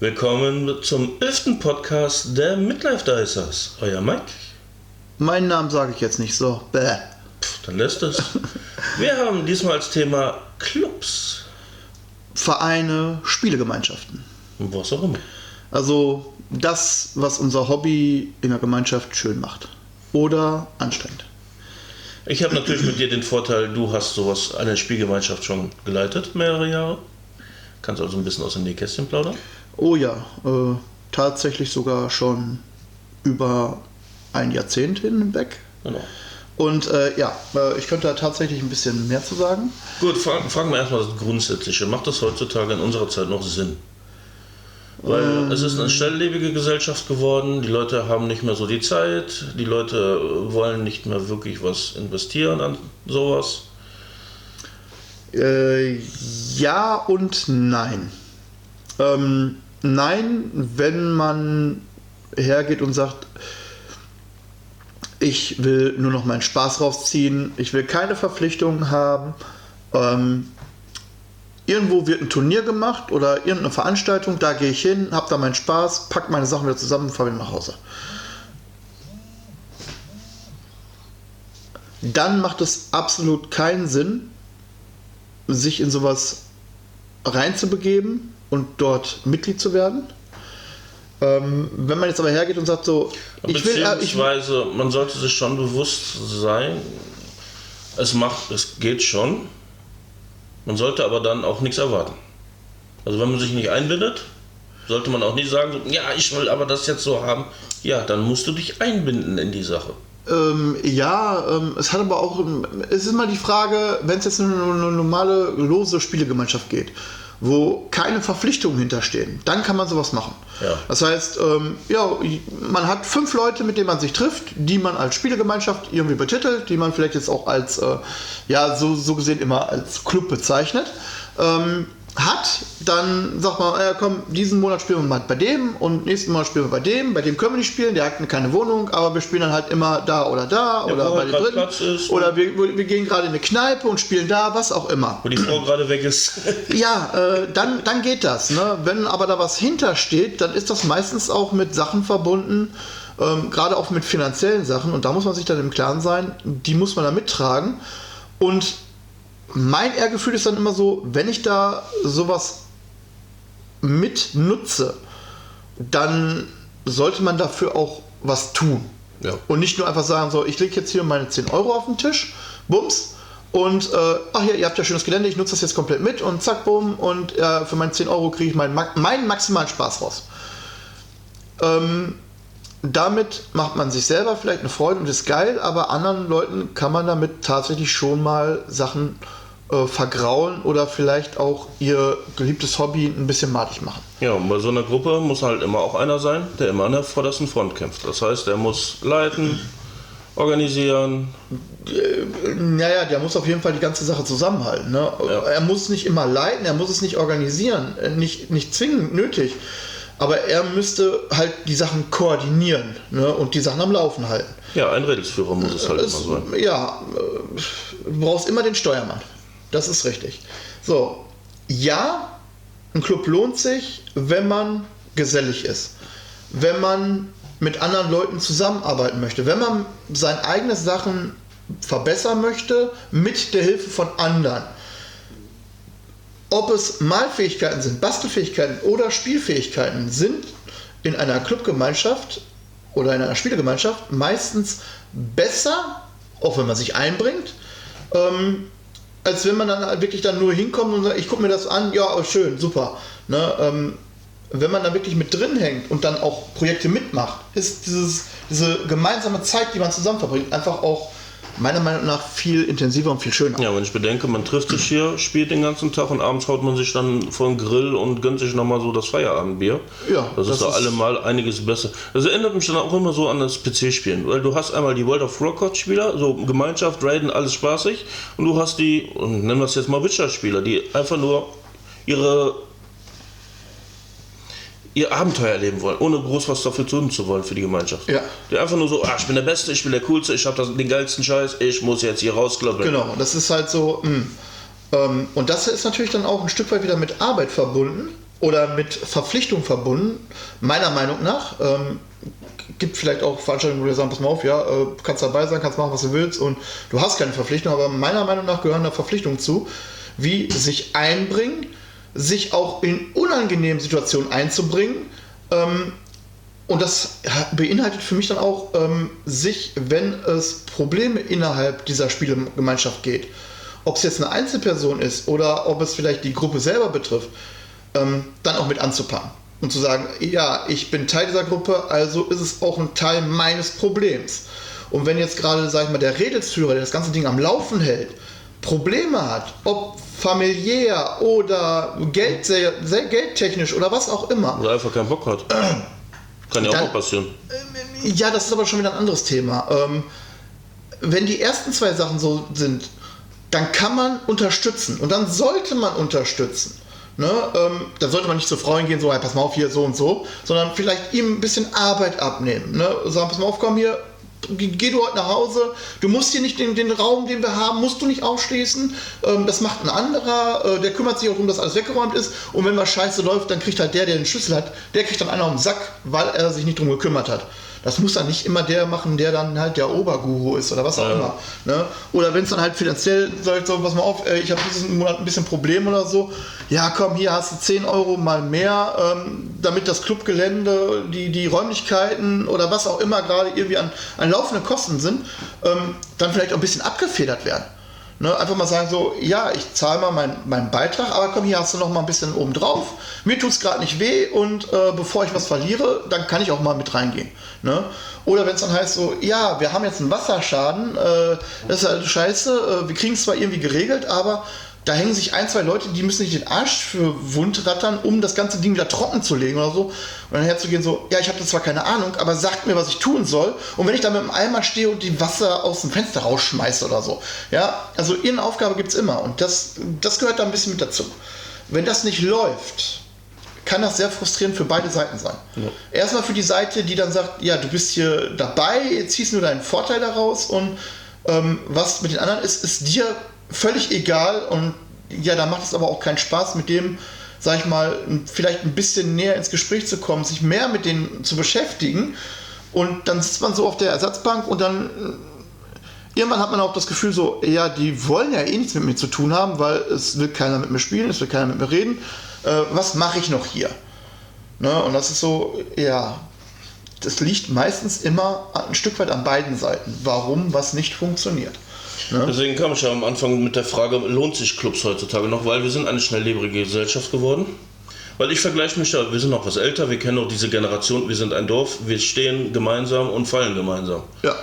Willkommen zum elften Podcast der Midlife Dicers. Euer Mike. Meinen Namen sage ich jetzt nicht so. Bäh. Pff, dann lässt es. Wir haben diesmal als Thema Clubs. Vereine, Spielegemeinschaften. Und was auch immer. Also das, was unser Hobby in der Gemeinschaft schön macht. Oder anstrengend. Ich habe natürlich mit dir den Vorteil, du hast sowas, eine Spielgemeinschaft schon geleitet, mehrere Jahre. Kannst also ein bisschen aus dem Nähkästchen plaudern. Oh ja, äh, tatsächlich sogar schon über ein Jahrzehnt hinweg. Genau. Und äh, ja, äh, ich könnte da tatsächlich ein bisschen mehr zu sagen. Gut, fragen, fragen wir erstmal das Grundsätzliche. Macht das heutzutage in unserer Zeit noch Sinn? Weil Ähm. es ist eine schnelllebige Gesellschaft geworden, die Leute haben nicht mehr so die Zeit, die Leute wollen nicht mehr wirklich was investieren an sowas. Äh, ja und nein. Ähm, nein, wenn man hergeht und sagt, ich will nur noch meinen Spaß rausziehen, ich will keine Verpflichtungen haben. Ähm, irgendwo wird ein Turnier gemacht oder irgendeine Veranstaltung, da gehe ich hin, habe da meinen Spaß, pack meine Sachen wieder zusammen und fahre wieder nach Hause. Dann macht es absolut keinen Sinn, sich in sowas reinzubegeben und dort Mitglied zu werden. Ähm, wenn man jetzt aber hergeht und sagt so, ich will, äh, ich, Beziehungsweise man sollte sich schon bewusst sein, es macht, es geht schon. Man sollte aber dann auch nichts erwarten. Also wenn man sich nicht einbindet, sollte man auch nicht sagen, so, ja, ich will aber das jetzt so haben. Ja, dann musst du dich einbinden in die Sache. ähm, ja, ähm, es hat aber auch, es ist immer die Frage, wenn es jetzt um eine, eine normale lose Spielegemeinschaft geht, wo keine Verpflichtungen hinterstehen, dann kann man sowas machen. Ja. Das heißt, ähm, ja, man hat fünf Leute, mit denen man sich trifft, die man als Spielegemeinschaft irgendwie betitelt, die man vielleicht jetzt auch als, äh, ja, so, so gesehen immer als Club bezeichnet. Ähm, hat, dann sagt man, ja, komm, diesen Monat spielen wir mal bei dem und nächsten Monat spielen wir bei dem. Bei dem können wir nicht spielen, der hat keine Wohnung, aber wir spielen dann halt immer da oder da Ja, oder bei dem dritten. Ist. oder wir, wir gehen gerade in eine Kneipe und spielen da, was auch immer. Wo die Frau gerade weg ist. Ja, äh, dann, dann geht das. Ne? Wenn aber da was hintersteht, dann ist das meistens auch mit Sachen verbunden, ähm, gerade auch mit finanziellen Sachen. Und da muss man sich dann im Klaren sein, die muss man da mittragen. Und mein Ehrgefühl ist dann immer so, wenn ich da sowas mit nutze, dann sollte man dafür auch was tun. Ja. Und nicht nur einfach sagen, so, ich lege jetzt hier meine 10 Euro auf den Tisch, bums, und äh, ach ja, ihr habt ja schönes Gelände, ich nutze das jetzt komplett mit und zack, bumm, und äh, für meine 10 Euro kriege ich meinen, meinen maximalen Spaß raus. Ähm, damit macht man sich selber vielleicht eine Freude und ist geil, aber anderen Leuten kann man damit tatsächlich schon mal Sachen äh, vergraulen oder vielleicht auch ihr geliebtes Hobby ein bisschen madig machen. Ja, und bei so einer Gruppe muss halt immer auch einer sein, der immer an der vordersten Front kämpft. Das heißt, er muss leiten, organisieren. Naja, der muss auf jeden Fall die ganze Sache zusammenhalten. Ne? Ja. Er muss nicht immer leiten, er muss es nicht organisieren, äh, nicht, nicht zwingend nötig. Aber er müsste halt die Sachen koordinieren ne? und die Sachen am Laufen halten. Ja, ein Rädelsführer muss es halt Es, immer sein. ja, äh, du brauchst immer den Steuermann. Das ist richtig. So, ja, ein Club lohnt sich, wenn man gesellig ist. Wenn man mit anderen Leuten zusammenarbeiten möchte. Wenn man seine eigenen Sachen verbessern möchte, mit der Hilfe von anderen. Ob es Malfähigkeiten sind, Bastelfähigkeiten oder Spielfähigkeiten sind in einer Clubgemeinschaft oder in einer Spielegemeinschaft meistens besser, auch wenn man sich einbringt, ähm, als wenn man dann wirklich dann nur hinkommt und sagt, ich gucke mir das an, ja, oh, schön, super. Ne, ähm, wenn man da wirklich mit drin hängt und dann auch Projekte mitmacht, ist dieses, diese gemeinsame Zeit, die man zusammen verbringt, einfach auch meiner Meinung nach viel intensiver und viel schöner. Ja, wenn ich bedenke, man trifft sich hier, spielt den ganzen Tag und abends haut man sich dann vor den Grill und gönnt sich nochmal so das Feierabendbier. Ja, das, das ist ist- allemal einiges besser. Das erinnert mich dann auch immer so an das PC-Spielen, weil du hast einmal die World of Warcraft-Spieler, so Gemeinschaft, Raiden, alles spaßig, und du hast die, und nennen wir es jetzt mal Witcher-Spieler, die einfach nur ihre ihr Abenteuer erleben wollen, ohne groß was dafür tun zu wollen für die Gemeinschaft. Ja. Die einfach nur so, ah, ich bin der Beste, ich bin der Coolste, ich habe den geilsten Scheiß, ich muss jetzt hier rauskloppen. Genau, das ist halt so. Mh. Ähm, und das ist natürlich dann auch ein Stück weit wieder mit Arbeit verbunden. oder mit Verpflichtung verbunden, meiner Meinung nach. Ähm, gibt vielleicht auch Veranstaltungen, wo wir sagen, pass mal auf, ja, äh, kannst dabei sein, kannst machen, was du willst und du hast keine Verpflichtung, aber meiner Meinung nach gehören da Verpflichtungen zu, wie sich einbringen, sich auch in unangenehmen Situationen einzubringen. Ähm, und das beinhaltet für mich dann auch, ähm, sich, wenn es Probleme innerhalb dieser Spielegemeinschaft geht, ob es jetzt eine Einzelperson ist oder ob es vielleicht die Gruppe selber betrifft, ähm, dann auch mit anzupacken und zu sagen, ja, ich bin Teil dieser Gruppe, also ist es auch ein Teil meines Problems. Und wenn jetzt gerade, sag ich mal, der Redelsführer, der das ganze Ding am Laufen hält, Probleme hat, ob familiär oder Geld, sehr, sehr geldtechnisch oder was auch immer. Oder einfach keinen Bock hat. Kann ja auch mal passieren. Ja, das ist aber schon wieder ein anderes Thema. Ähm, wenn die ersten zwei Sachen so sind, dann kann man unterstützen und dann sollte man unterstützen. Ne, ähm, da sollte man nicht zu Frauen gehen, so, hey, pass mal auf, hier so und so, sondern vielleicht ihm ein bisschen Arbeit abnehmen. Ne? Sagen, pass mal auf, komm hier, geh du heute nach Hause, du musst hier nicht den, den Raum, den wir haben, musst du nicht aufschließen. Ähm, das macht ein anderer, äh, der kümmert sich auch darum, dass alles weggeräumt ist. Und wenn was scheiße läuft, dann kriegt halt der, der den Schlüssel hat, der kriegt dann einen auf den Sack, weil er sich nicht drum gekümmert hat. Das muss dann nicht immer der machen, der dann halt der Oberguru ist oder was auch ja. immer. Ne? Oder wenn es dann halt finanziell sagt, so, pass mal auf, ey, ich habe diesen Monat ein bisschen Problem oder so. Ja, komm, hier hast du 10 Euro mal mehr, ähm, damit das Clubgelände, die, die Räumlichkeiten oder was auch immer gerade irgendwie an, an laufenden Kosten sind, ähm, dann vielleicht auch ein bisschen abgefedert werden. Ne, einfach mal sagen so, ja, ich zahle mal meinen mein Beitrag, aber komm, hier hast du noch mal ein bisschen oben drauf. Mir tut es gerade nicht weh und äh, bevor ich was verliere, dann kann ich auch mal mit reingehen. Ne? Oder wenn es dann heißt so, ja, wir haben jetzt einen Wasserschaden, äh, das ist halt scheiße, äh, wir kriegen es zwar irgendwie geregelt, aber da hängen sich ein, zwei Leute, die müssen sich den Arsch für wund rattern, um das ganze Ding wieder trocken zu legen oder so. Und dann herzugehen so, ja, ich habe zwar keine Ahnung, aber sagt mir, was ich tun soll. Und wenn ich da mit dem Eimer stehe und die Wasser aus dem Fenster rausschmeiße oder so. Ja, also ihre Aufgabe gibt es immer. Und das, das gehört da ein bisschen mit dazu. Wenn das nicht läuft, kann das sehr frustrierend für beide Seiten sein. Ja. Erstmal für die Seite, die dann sagt, ja, du bist hier dabei, ziehst nur deinen Vorteil daraus und ähm, was mit den anderen ist, ist dir völlig egal und ja, da macht es aber auch keinen Spaß mit dem, sag ich mal, vielleicht ein bisschen näher ins Gespräch zu kommen, sich mehr mit denen zu beschäftigen und dann sitzt man so auf der Ersatzbank und dann äh, irgendwann hat man auch das Gefühl so, ja, die wollen ja eh nichts mit mir zu tun haben, weil es will keiner mit mir spielen, es will keiner mit mir reden. Äh, was mache ich noch hier? Ne? Und das ist so, ja, das liegt meistens immer ein Stück weit an beiden Seiten, warum was nicht funktioniert. Ne? Deswegen kam ich ja am Anfang mit der Frage, lohnt sich Clubs heutzutage noch? Weil wir sind eine schnelllebige Gesellschaft geworden. Weil ich vergleiche mich da, wir sind noch was älter, wir kennen auch diese Generation, wir sind ein Dorf, wir stehen gemeinsam und fallen gemeinsam. Ja.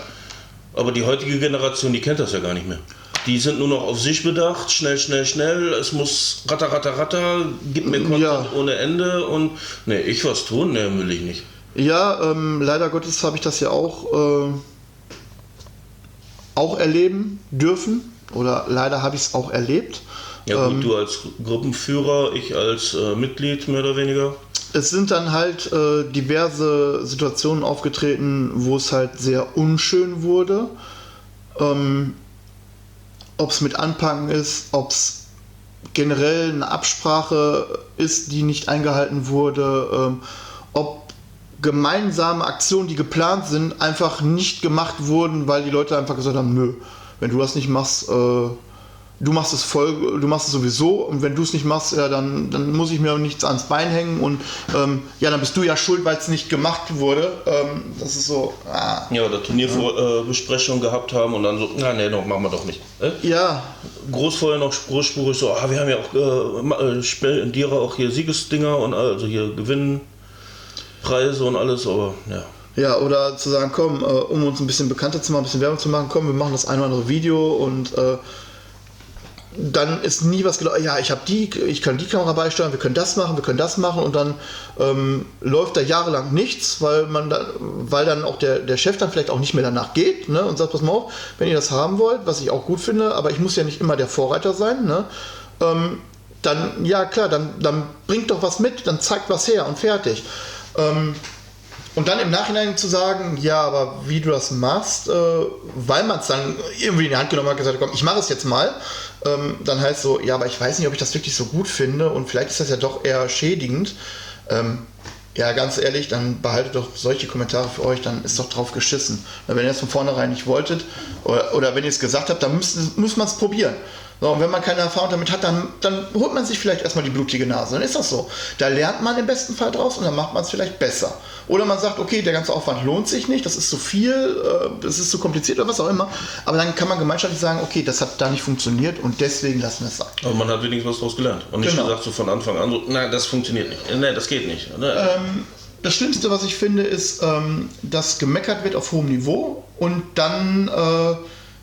Aber die heutige Generation, die kennt das ja gar nicht mehr. Die sind nur noch auf sich bedacht, schnell, schnell, schnell, es muss ratter, ratter, ratter, gib mir Content ja. ohne Ende und ne, ich was tun, ne, will ich nicht. Ja, ähm, leider Gottes habe ich das ja auch äh, auch erleben dürfen oder leider habe ich es auch erlebt. Ja gut, ähm, du als Gruppenführer, ich als äh, Mitglied mehr oder weniger. Es sind dann halt äh, diverse Situationen aufgetreten, wo es halt sehr unschön wurde. Ähm, ob es mit Anpacken ist, ob es generell eine Absprache ist, die nicht eingehalten wurde, ähm, ob gemeinsame Aktionen, die geplant sind, einfach nicht gemacht wurden, weil die Leute einfach gesagt haben, nö, wenn du das nicht machst, äh, du machst es voll, du machst es sowieso und wenn du es nicht machst, ja, dann, dann muss ich mir nichts ans Bein hängen und ähm, ja, dann bist du ja schuld, weil es nicht gemacht wurde. Ähm, das ist so. Ah. Ja, oder Turnierbesprechung ja. gehabt haben und dann so, na nee, noch machen wir doch nicht. Äh? Ja. Groß vorher noch großspurig so, ah, wir haben ja auch äh, Spendiere auch hier Siegesdinger und also hier gewinnen. Preise und alles, aber ja. Ja, oder zu sagen, komm, äh, um uns ein bisschen bekannter zu machen, ein bisschen Werbung zu machen, komm, wir machen das ein oder andere Video und äh, dann ist nie was gelaufen, ja, ich habe die, ich kann die Kamera beisteuern, wir können das machen, wir können das machen und dann ähm, läuft da jahrelang nichts, weil man da, weil dann auch der, der Chef dann vielleicht auch nicht mehr danach geht ne, und sagt, pass mal auf, wenn ihr das haben wollt, was ich auch gut finde, aber ich muss ja nicht immer der Vorreiter sein, ne, ähm, dann, ja klar, dann, dann bringt doch was mit, dann zeigt was her und fertig. Ähm, und dann im Nachhinein zu sagen, ja, aber wie du das machst, äh, weil man es dann irgendwie in die Hand genommen hat gesagt komm, ich mache es jetzt mal, ähm, dann heißt so, ja, aber ich weiß nicht, ob ich das wirklich so gut finde und vielleicht ist das ja doch eher schädigend. Ähm, ja, ganz ehrlich, dann behaltet doch solche Kommentare für euch, dann ist doch drauf geschissen. Wenn ihr es von vornherein nicht wolltet oder, oder wenn ihr es gesagt habt, dann müsst, muss man es probieren. So, und wenn man keine Erfahrung damit hat, dann, dann holt man sich vielleicht erstmal die blutige Nase. Dann ist das so. Da lernt man im besten Fall draus und dann macht man es vielleicht besser. Oder man sagt, okay, der ganze Aufwand lohnt sich nicht, das ist zu viel, äh, das ist zu kompliziert oder was auch immer. Aber dann kann man gemeinschaftlich sagen, okay, das hat da nicht funktioniert und deswegen lassen wir es sein. Aber man hat wenigstens was daraus gelernt. Und nicht Genau. gesagt so von Anfang an, so, nein, das funktioniert nicht. Nein, das geht nicht. Ähm, das Schlimmste, was ich finde, ist, ähm, dass gemeckert wird auf hohem Niveau und dann äh,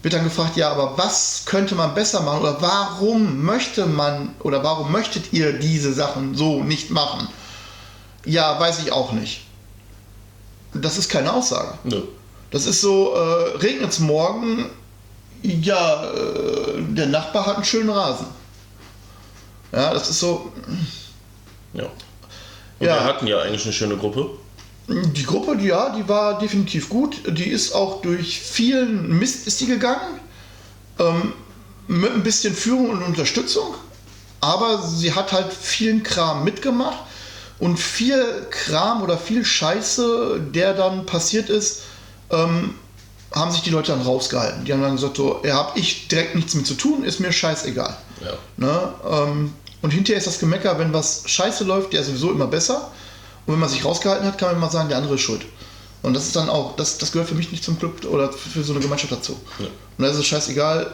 wird dann gefragt, ja, aber was könnte man besser machen oder warum möchte man oder warum möchtet ihr diese Sachen so nicht machen? Ja, weiß ich auch nicht. Das ist keine Aussage. Nö. Das ist so, äh, regnet es morgen, ja, äh, der Nachbar hat einen schönen Rasen. Ja, das ist so, Ja. Und Ja. wir hatten ja eigentlich eine schöne Gruppe. Die Gruppe, die, ja, die war definitiv gut. Die ist auch durch vielen Mist ist die gegangen. Ähm, mit ein bisschen Führung und Unterstützung. Aber sie hat halt vielen Kram mitgemacht. Und viel Kram oder viel Scheiße, der dann passiert ist, ähm, haben sich die Leute dann rausgehalten. Die haben dann gesagt, so, ja, hab ich direkt nichts mit zu tun, ist mir scheißegal. Ja. Ne? Ähm, und hinterher ist das Gemecker, wenn was scheiße läuft, ja sowieso immer besser. Und wenn man sich rausgehalten hat, kann man immer sagen, der andere ist schuld. Und das ist dann auch, das, das gehört für mich nicht zum Club oder für, so eine Gemeinschaft dazu. Ja. Und da ist es scheißegal,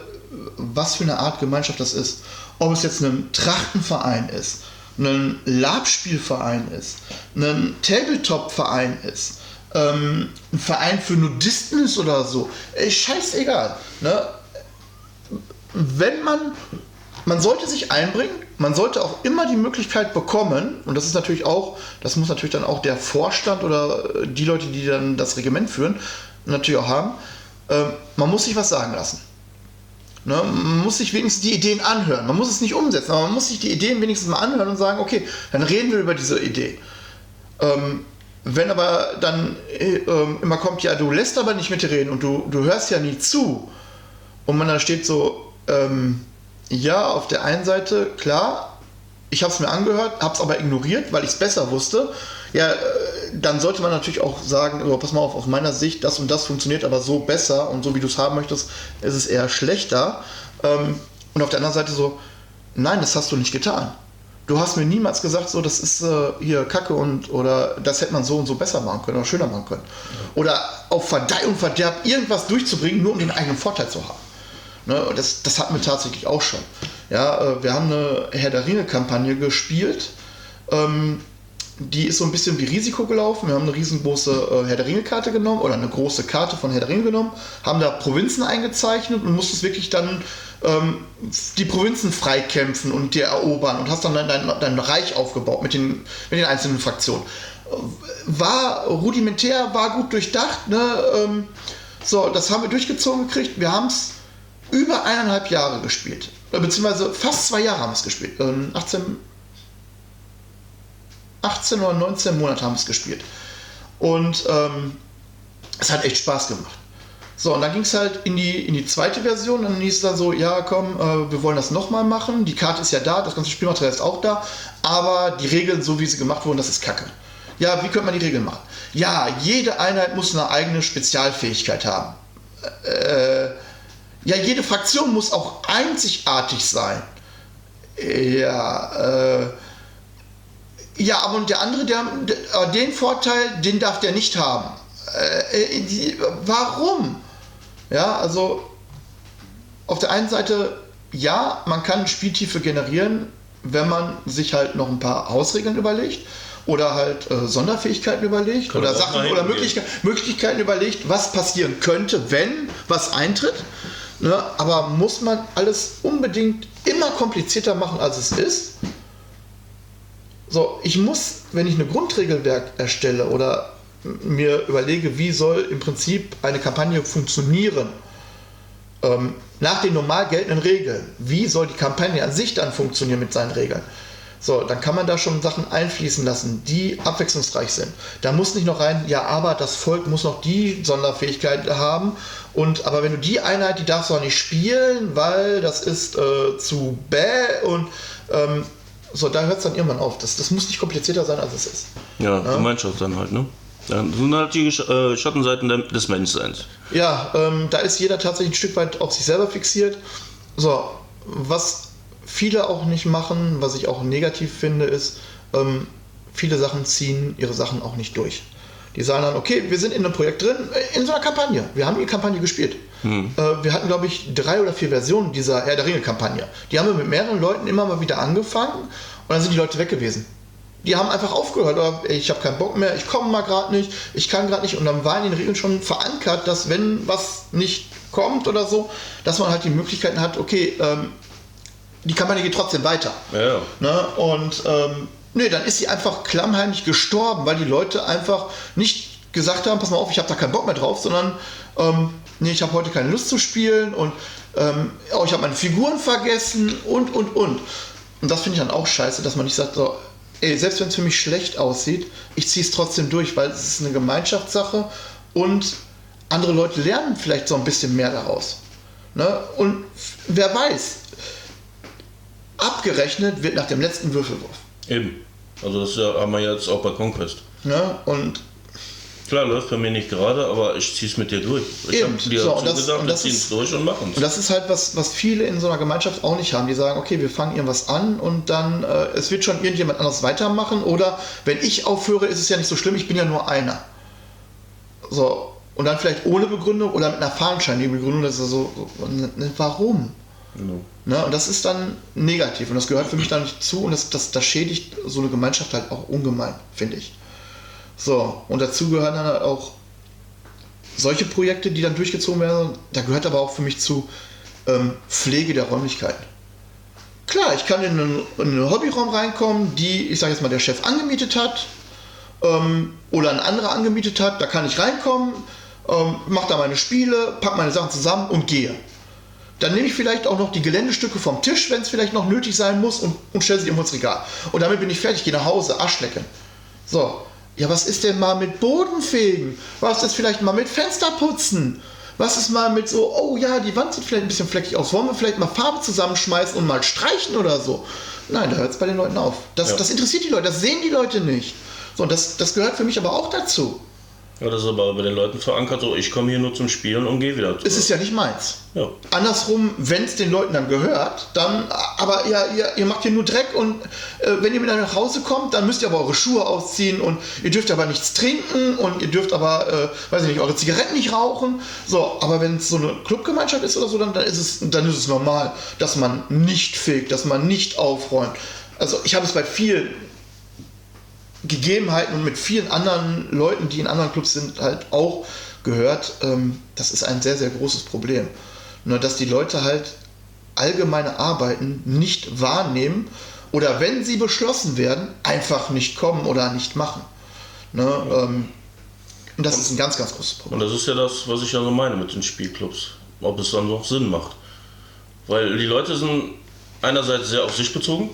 was für eine Art Gemeinschaft das ist. Ob es jetzt ein Trachtenverein ist, ein Labspielverein ist, ein Tabletop-Verein ist, ähm, ein Verein für Nudisten ist oder so. Ey, scheißegal. Ne? wenn man, man sollte sich einbringen, man sollte auch immer die Möglichkeit bekommen, und das ist natürlich auch, das muss natürlich dann auch der Vorstand oder äh, die Leute, die dann das Regiment führen, natürlich auch haben, äh, man muss sich was sagen lassen. Ne? Man muss sich wenigstens die Ideen anhören. Man muss es nicht umsetzen, aber man muss sich die Ideen wenigstens mal anhören und sagen, okay, dann reden wir über diese Idee. Ähm, wenn aber dann äh, ähm, immer kommt, ja, du lässt aber nicht mit dir reden und du, du hörst ja nie zu, und man da steht so, ähm, ja, auf der einen Seite, klar, ich habe es mir angehört, habe es aber ignoriert, weil ich es besser wusste. Ja, äh, dann sollte man natürlich auch sagen, so, pass mal auf, aus meiner Sicht, das und das funktioniert aber so besser und so wie du es haben möchtest, ist es eher schlechter. Ähm, und auf der anderen Seite so, nein, das hast du nicht getan. Du hast mir niemals gesagt, so, das ist äh, hier Kacke und oder das hätte man so und so besser machen können oder schöner machen können. Oder auf Verdeih und Verderb irgendwas durchzubringen, nur um den eigenen Vorteil zu haben. Ne, das, das hatten wir tatsächlich auch schon. Ja, äh, wir haben eine Herr der Ringe-Kampagne gespielt. Ähm, die ist so ein bisschen wie Risiko gelaufen. Wir haben eine riesengroße äh, Herr der Ringe-Karte genommen oder eine große Karte von Herr der Ringe genommen, haben da Provinzen eingezeichnet und musstest wirklich dann ähm, die Provinzen freikämpfen und dir erobern und hast dann dein, dein, dein Reich aufgebaut mit den, mit den einzelnen Fraktionen. Äh, War rudimentär, war gut durchdacht. Ne? Ähm, so, das haben wir durchgezogen gekriegt. Wir haben es über eineinhalb Jahre gespielt. Äh, Beziehungsweise fast zwei Jahre haben es gespielt. Ähm, 18, 18 oder 19 Monate haben es gespielt. Und ähm, es hat echt Spaß gemacht. So, und dann ging es halt in die, in die zweite Version. Dann hieß es dann so, ja komm, äh, wir wollen das nochmal machen. Die Karte ist ja da, das ganze Spielmaterial ist auch da. Aber die Regeln, so wie sie gemacht wurden, das ist kacke. Ja, wie könnte man die Regeln machen? Ja, jede Einheit muss eine eigene Spezialfähigkeit haben. Äh, ja, jede Fraktion muss auch einzigartig sein. Ja, äh, ja, aber und der andere, der, der, den Vorteil, den darf der nicht haben. Äh, die, warum? Ja, also auf der einen Seite, ja, man kann Spieltiefe generieren, wenn man sich halt noch ein paar Hausregeln überlegt oder halt äh, Sonderfähigkeiten überlegt Kann oder Sachen oder hinten Möglichkeit, Möglichkeiten überlegt, was passieren könnte, wenn was eintritt. Ne? Aber muss man alles unbedingt immer komplizierter machen, als es ist? So, ich muss, wenn ich eine Grundregelwerk erstelle oder mir überlege, wie soll im Prinzip eine Kampagne funktionieren, ähm, nach den normal geltenden Regeln, wie soll die Kampagne an sich dann funktionieren mit seinen Regeln, So, dann kann man da schon Sachen einfließen lassen, die abwechslungsreich sind. Da muss nicht noch rein, ja, aber das Volk muss noch die Sonderfähigkeit haben. Und aber wenn du die Einheit, die darfst du auch nicht spielen, weil das ist äh, zu bäh und ähm, so, da hört es dann irgendwann auf. Das, das muss nicht komplizierter sein, als es ist. Ja, ja. Gemeinschaft dann halt, ne? Das sind halt die äh, Schattenseiten des Menschseins. Ja, ähm, da ist jeder tatsächlich ein Stück weit auf sich selber fixiert. So, was viele auch nicht machen, was ich auch negativ finde, ist, ähm, viele Sachen ziehen ihre Sachen auch nicht durch. Die sagen dann, okay, wir sind in einem Projekt drin, äh, in so einer Kampagne. Wir haben die Kampagne gespielt. Hm. Äh, wir hatten, glaube ich, drei oder vier Versionen dieser Herr der Ringe-Kampagne. Die haben wir mit mehreren Leuten immer mal wieder angefangen und dann sind die Leute weg gewesen. Die haben einfach aufgehört, oder, ich habe keinen Bock mehr, ich komme mal gerade nicht, ich kann gerade nicht. Und dann war in den Regeln schon verankert, dass wenn was nicht kommt oder so, dass man halt die Möglichkeiten hat, okay, ähm, die Kampagne geht trotzdem weiter. Ja. Ne? Und ähm, nee, dann ist sie einfach klammheimlich gestorben, weil die Leute einfach nicht gesagt haben, pass mal auf, ich habe da keinen Bock mehr drauf, sondern ähm, nee, ich habe heute keine Lust zu spielen und ähm, oh, ich habe meine Figuren vergessen und, und, und. Und das finde ich dann auch scheiße, dass man nicht sagt, so, ey, selbst wenn es für mich schlecht aussieht, ich ziehe es trotzdem durch, weil es ist eine Gemeinschaftssache und andere Leute lernen vielleicht so ein bisschen mehr daraus. Ne? Und wer weiß, abgerechnet wird nach dem letzten Würfelwurf. Eben. Also das haben wir jetzt auch bei Conquest. Ja, und Klar, läuft bei mir nicht gerade, aber ich ziehe es mit dir durch. Ich habe dir so, das, gesagt, wir ziehen es durch und machen es. Und das ist halt was, was viele in so einer Gemeinschaft auch nicht haben. Die sagen, okay, wir fangen irgendwas an und dann, äh, es wird schon irgendjemand anders weitermachen. Oder wenn ich aufhöre, ist es ja nicht so schlimm, ich bin ja nur einer. So, und dann vielleicht ohne Begründung oder mit einer fahnenscheinigen Begründung, das ist so, so ne, warum? No. Ne, und das ist dann negativ und das gehört für mich da nicht zu und das, das, das schädigt so eine Gemeinschaft halt auch ungemein, finde ich. So, und dazu gehören dann halt auch solche Projekte, die dann durchgezogen werden. Da gehört aber auch für mich zu ähm, Pflege der Räumlichkeiten. Klar, ich kann in einen, in einen Hobbyraum reinkommen, die, ich sage jetzt mal, der Chef angemietet hat ähm, oder ein anderer angemietet hat. Da kann ich reinkommen, ähm, mache da meine Spiele, packe meine Sachen zusammen und gehe. Dann nehme ich vielleicht auch noch die Geländestücke vom Tisch, wenn es vielleicht noch nötig sein muss, und, und stelle sie irgendwo ins Regal. Und damit bin ich fertig, gehe nach Hause, Arschlecken. So, ja, was ist denn mal mit Bodenfegen? Was ist vielleicht mal mit Fensterputzen? Was ist mal mit so, oh ja, die Wand sieht vielleicht ein bisschen fleckig aus. Wollen wir vielleicht mal Farbe zusammenschmeißen und mal streichen oder so? Nein, da hört es bei den Leuten auf. Das, ja. das interessiert die Leute, das sehen die Leute nicht. So, und das, das gehört für mich aber auch dazu. Ja, das ist aber bei den Leuten verankert, so ich komme hier nur zum Spielen und gehe wieder. Es ist ja nicht meins. Ja. Andersrum, wenn es den Leuten dann gehört, dann, aber ja, ihr, ihr macht hier nur Dreck und äh, wenn ihr wieder nach Hause kommt, dann müsst ihr aber eure Schuhe ausziehen und ihr dürft aber nichts trinken und ihr dürft aber, äh, weiß ich nicht, eure Zigaretten nicht rauchen. So, aber wenn es so eine Clubgemeinschaft ist oder so, dann, dann, ist es, dann ist es normal, dass man nicht fegt, dass man nicht aufräumt. Also ich habe es bei vielen Gegebenheiten und mit vielen anderen Leuten, die in anderen Clubs sind, halt auch gehört, ähm, das ist ein sehr, sehr großes Problem. Nur dass die Leute halt allgemeine Arbeiten nicht wahrnehmen oder wenn sie beschlossen werden, einfach nicht kommen oder nicht machen. Ne, ähm, und das ist ein ganz, ganz großes Problem. Und das ist ja das, was ich ja so meine mit den Spielclubs. Ob es dann noch Sinn macht. Weil die Leute sind einerseits sehr auf sich bezogen,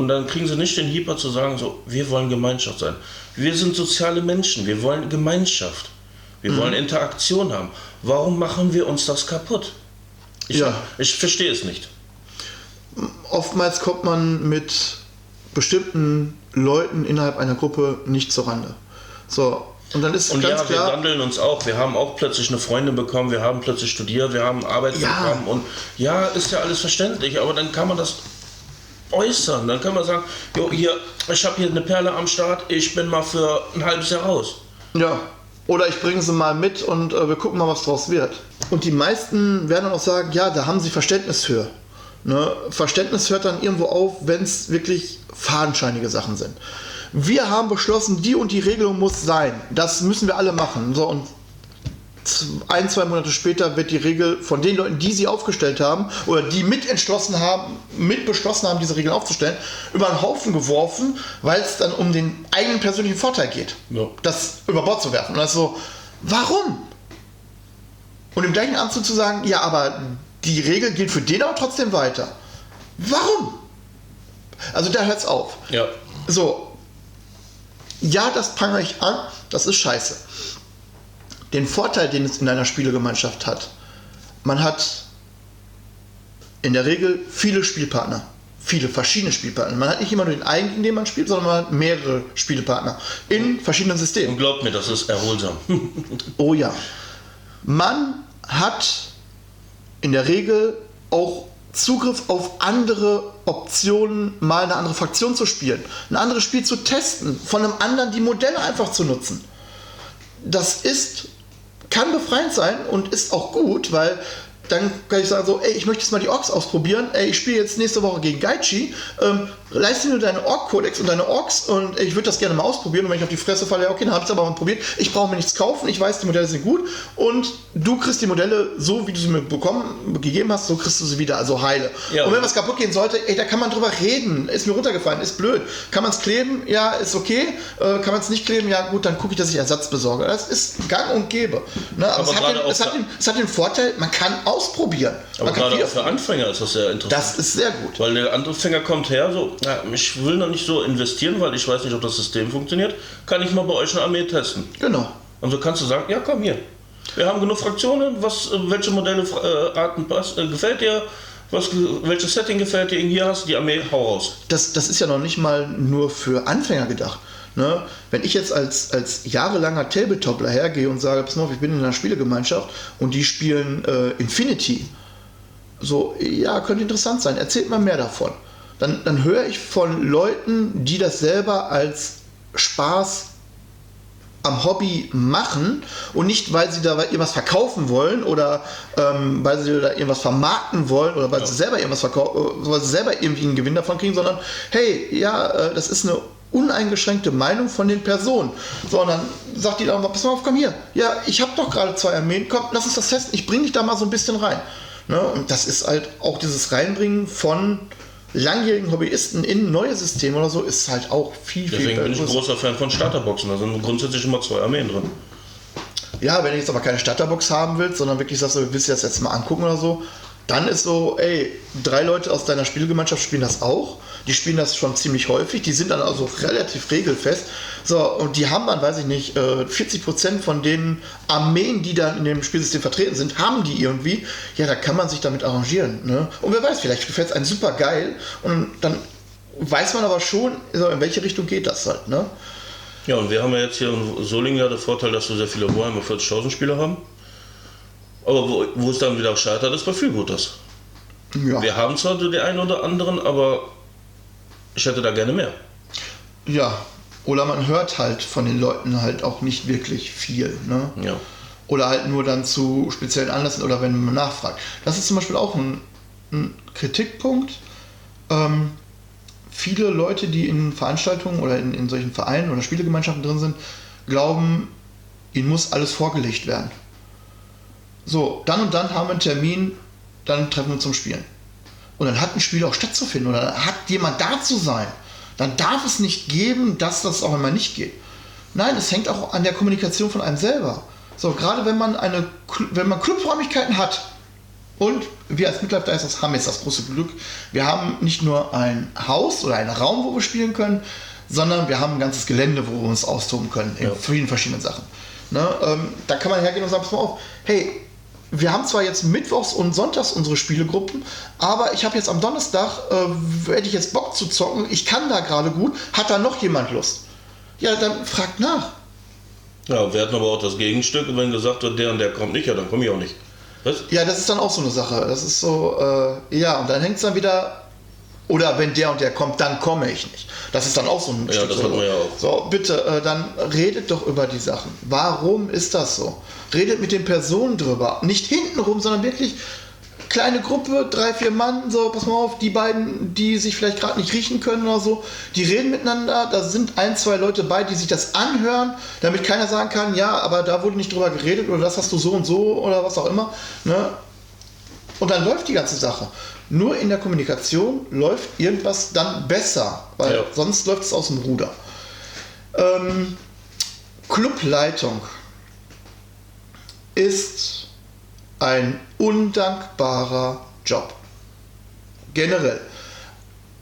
und dann kriegen sie nicht den Hieper zu sagen, so, wir wollen Gemeinschaft sein. Wir sind soziale Menschen, wir wollen Gemeinschaft. Wir mhm. wollen Interaktion haben. Warum machen wir uns das kaputt? Ich, ja. ich verstehe es nicht. Oftmals kommt man mit bestimmten Leuten innerhalb einer Gruppe nicht zurande. So, und dann ist und ganz ja, klar, wir wandeln uns auch. Wir haben auch plötzlich eine Freundin bekommen, wir haben plötzlich studiert, wir haben Arbeit ja. bekommen. Und ja, ist ja alles verständlich, aber dann kann man das äußern. Dann kann man sagen, jo, hier, ich habe hier eine Perle am Start, ich bin mal für ein halbes Jahr raus. Ja. Oder ich bringe sie mal mit und äh, wir gucken mal, was draus wird. Und die meisten werden dann auch sagen, ja, da haben sie Verständnis für. Ne? Verständnis hört dann irgendwo auf, wenn es wirklich fadenscheinige Sachen sind. Wir haben beschlossen, die und die Regelung muss sein. Das müssen wir alle machen. So, und ein, zwei Monate später wird die Regel von den Leuten, die sie aufgestellt haben oder die mit entschlossen haben, mit beschlossen haben, diese Regel aufzustellen, über einen Haufen geworfen, weil es dann um den eigenen persönlichen Vorteil geht, ja. das über Bord zu werfen. Und das so, warum? Und im gleichen Anzug zu sagen, ja, aber die Regel gilt für den aber trotzdem weiter. Warum? Also da hört's auf. Ja. So. Ja, das prangere ich an, das ist scheiße. Den Vorteil, den es in einer Spielegemeinschaft hat, man hat in der Regel viele Spielpartner. Viele verschiedene Spielpartner. Man hat nicht immer nur den einen, gegen den man spielt, sondern man hat mehrere Spielpartner in verschiedenen Systemen. Und glaubt mir, das ist erholsam. Oh ja. Man hat in der Regel auch Zugriff auf andere Optionen, mal eine andere Fraktion zu spielen, ein anderes Spiel zu testen, von einem anderen die Modelle einfach zu nutzen. Das ist, kann befreiend sein und ist auch gut, weil dann kann ich sagen so, ey, ich möchte jetzt mal die Orks ausprobieren, ey, ich spiele jetzt nächste Woche gegen Gaichi, ähm, leiste mir deine Ork-Codex und deine Orks und ich würde das gerne mal ausprobieren und wenn ich auf die Fresse falle, ja okay, dann habe ich es aber mal probiert, ich brauche mir nichts kaufen, ich weiß, die Modelle sind gut und du kriegst die Modelle so, wie du sie mir bekommen, gegeben hast, so kriegst du sie wieder, also heile. Ja. und wenn was kaputt gehen sollte, ey, da kann man drüber reden, ist mir runtergefallen, ist blöd. Kann man es kleben? Ja, ist okay. Äh, kann man es nicht kleben? Ja gut, dann gucke ich, dass ich Ersatz besorge. Das ist gang und gäbe. Ne? Aber, Aber es, hat den, es, hat den, es hat den Vorteil, man kann ausprobieren. Aber gerade auch für Anfänger ist das sehr interessant. das ist sehr gut. Weil der Anfänger kommt her, so, ja, ich will noch nicht so investieren, weil ich weiß nicht, ob das System funktioniert. Kann ich mal bei euch eine Armee testen? Genau. Und so kannst du sagen, ja komm hier. Wir haben genug Fraktionen, was, äh, welche Modelle, äh, Arten passt, äh, gefällt dir, was, welches Setting gefällt dir, hier hast du die Armee, hau raus. das, das ist ja noch nicht mal nur für Anfänger gedacht. Ne? Wenn ich jetzt als, als jahrelanger Tabletopler hergehe und sage, pass mal auf, ich bin in einer Spielegemeinschaft und die spielen äh, Infinity, so, ja, könnte interessant sein, erzählt mal mehr davon. Dann, dann höre ich von Leuten, die das selber als Spaß am Hobby machen und nicht, weil sie da irgendwas verkaufen wollen oder ähm, weil sie da irgendwas vermarkten wollen oder weil sie selber irgendwas verkaufen, weil sie selber irgendwie einen Gewinn davon kriegen, sondern hey, ja, äh, das ist eine uneingeschränkte Meinung von den Personen. Sondern sagt die dann, pass mal auf, komm hier. Ja, ich habe doch gerade zwei Armeen, komm, lass uns das testen, ich bringe dich da mal so ein bisschen rein. Ne? Und das ist halt auch dieses Reinbringen von langjährigen Hobbyisten in neue Systeme oder so, ist halt auch viel, viel Deswegen bin ich ein großer Fan von Starterboxen. Da sind grundsätzlich immer zwei Armeen drin. Ja, wenn du jetzt aber keine Starterbox haben willst, sondern wirklich sagst, du willst dir das jetzt mal angucken oder so, dann ist so, ey, drei Leute aus deiner Spielgemeinschaft spielen das auch. Die spielen das schon ziemlich häufig. Die sind dann also relativ regelfest. So, und die haben dann, weiß ich nicht, äh, 40% von den Armeen, die dann in dem Spielsystem vertreten sind, haben die irgendwie. Ja, da kann man sich damit arrangieren. Ne? Und wer weiß, vielleicht gefällt es einem super geil. Und dann weiß man aber schon, in welche Richtung geht das halt. Ne? Ja, und wir haben ja jetzt hier in Solingen ja den Vorteil, dass wir sehr viele Warhammer 40.000 Spieler haben. Aber wo, wo es dann wieder scheitert, ist bei Freebooters. Ja. Wir haben zwar die einen oder anderen, aber ich hätte da gerne mehr. Ja, oder man hört halt von den Leuten halt auch nicht wirklich viel. Ne? Ja. Oder halt nur dann zu speziellen Anlässen oder wenn man nachfragt. Das ist zum Beispiel auch ein, ein Kritikpunkt. Ähm, viele Leute, die in Veranstaltungen oder in, in solchen Vereinen oder Spielegemeinschaften drin sind, glauben, ihnen muss alles vorgelegt werden. So, dann und dann haben wir einen Termin, dann treffen wir uns zum Spielen. Und dann hat ein Spiel auch stattzufinden oder dann hat jemand da zu sein. Dann darf es nicht geben, dass das auch immer nicht geht. Nein, es hängt auch an der Kommunikation von einem selber. So, gerade wenn man eine, wenn man Clubräumlichkeiten hat und wir als Midlife Dicers haben jetzt das große Glück, wir haben nicht nur ein Haus oder einen Raum, wo wir spielen können, sondern wir haben ein ganzes Gelände, wo wir uns austoben können in Ja. vielen verschiedenen Sachen. Ne, ähm, da kann man hergehen und sagen, pass mal auf, hey, wir haben zwar jetzt mittwochs und sonntags unsere Spielegruppen, aber ich habe jetzt am Donnerstag, äh, hätte ich jetzt Bock zu zocken, ich kann da gerade gut, hat da noch jemand Lust? Ja, dann fragt nach. Ja, wir hatten aber auch das Gegenstück, und wenn gesagt wird, der und der kommt nicht, ja, dann komme ich auch nicht. Was? Ja, das ist dann auch so eine Sache. Das ist so, äh, ja, und dann hängt es dann wieder, oder wenn der und der kommt, dann komme ich nicht. Das ist dann auch so ein Ja, das so. ja auch. So, bitte, äh, dann redet doch über die Sachen. Warum ist das so? Redet mit den Personen drüber. Nicht hintenrum, sondern wirklich kleine Gruppe, drei, vier Mann, so, pass mal auf, die beiden, die sich vielleicht gerade nicht riechen können oder so, die reden miteinander, da sind ein, zwei Leute bei, die sich das anhören, damit keiner sagen kann, ja, aber da wurde nicht drüber geredet oder das hast du so und so oder was auch immer. Ne? Und dann läuft die ganze Sache. Nur in der Kommunikation läuft irgendwas dann besser, weil Ja. sonst läuft es aus dem Ruder. Ähm, Clubleitung ist ein undankbarer Job. Generell.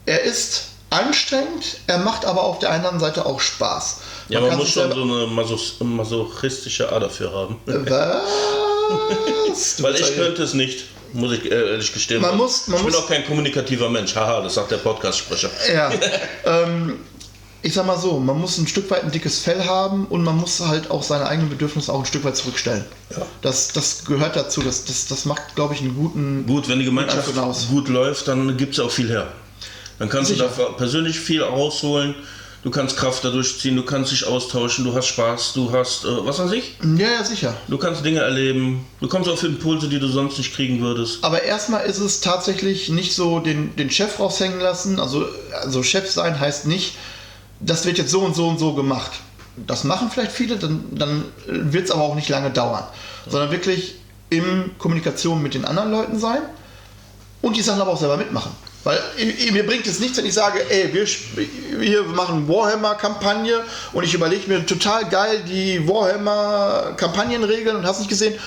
er ist anstrengend, er macht aber auf der anderen Seite auch Spaß. Ja, man muss schon so eine masochistische masochistische Ader für haben. Was? Weil ich könnte es nicht, muss ich äh, ehrlich gestehen. Man muss- man ich bin muss- auch kein kommunikativer Mensch. Haha, das sagt der Podcast-Sprecher. Ja. ähm, ich sag mal so, man muss ein Stück weit ein dickes Fell haben und man muss halt auch seine eigenen Bedürfnisse auch ein Stück weit zurückstellen. Ja. Das, das gehört dazu. Das, das, das macht, glaube ich, einen guten. Gut, wenn die Gemeinschaft gut läuft, dann gibt es auch viel her. Dann kannst Sicher. du da persönlich viel rausholen. Du kannst Kraft dadurch ziehen, du kannst dich austauschen, du hast Spaß, du hast, äh, was weiß ich, Ja, ja, sicher. du kannst Dinge erleben, du kommst auf Impulse, die du sonst nicht kriegen würdest. Aber erstmal ist es tatsächlich nicht so den, den Chef raushängen lassen. Also, also Chef sein heißt nicht, das wird jetzt so und so und so gemacht. Das machen vielleicht viele, dann, dann wird es aber auch nicht lange dauern. Sondern wirklich in Kommunikation mit den anderen Leuten sein und die Sachen aber auch selber mitmachen. Weil mir bringt es nichts, wenn ich sage, ey, wir, wir machen Warhammer-Kampagne und ich überlege mir total geil die Warhammer-Kampagnenregeln und hast nicht gesehen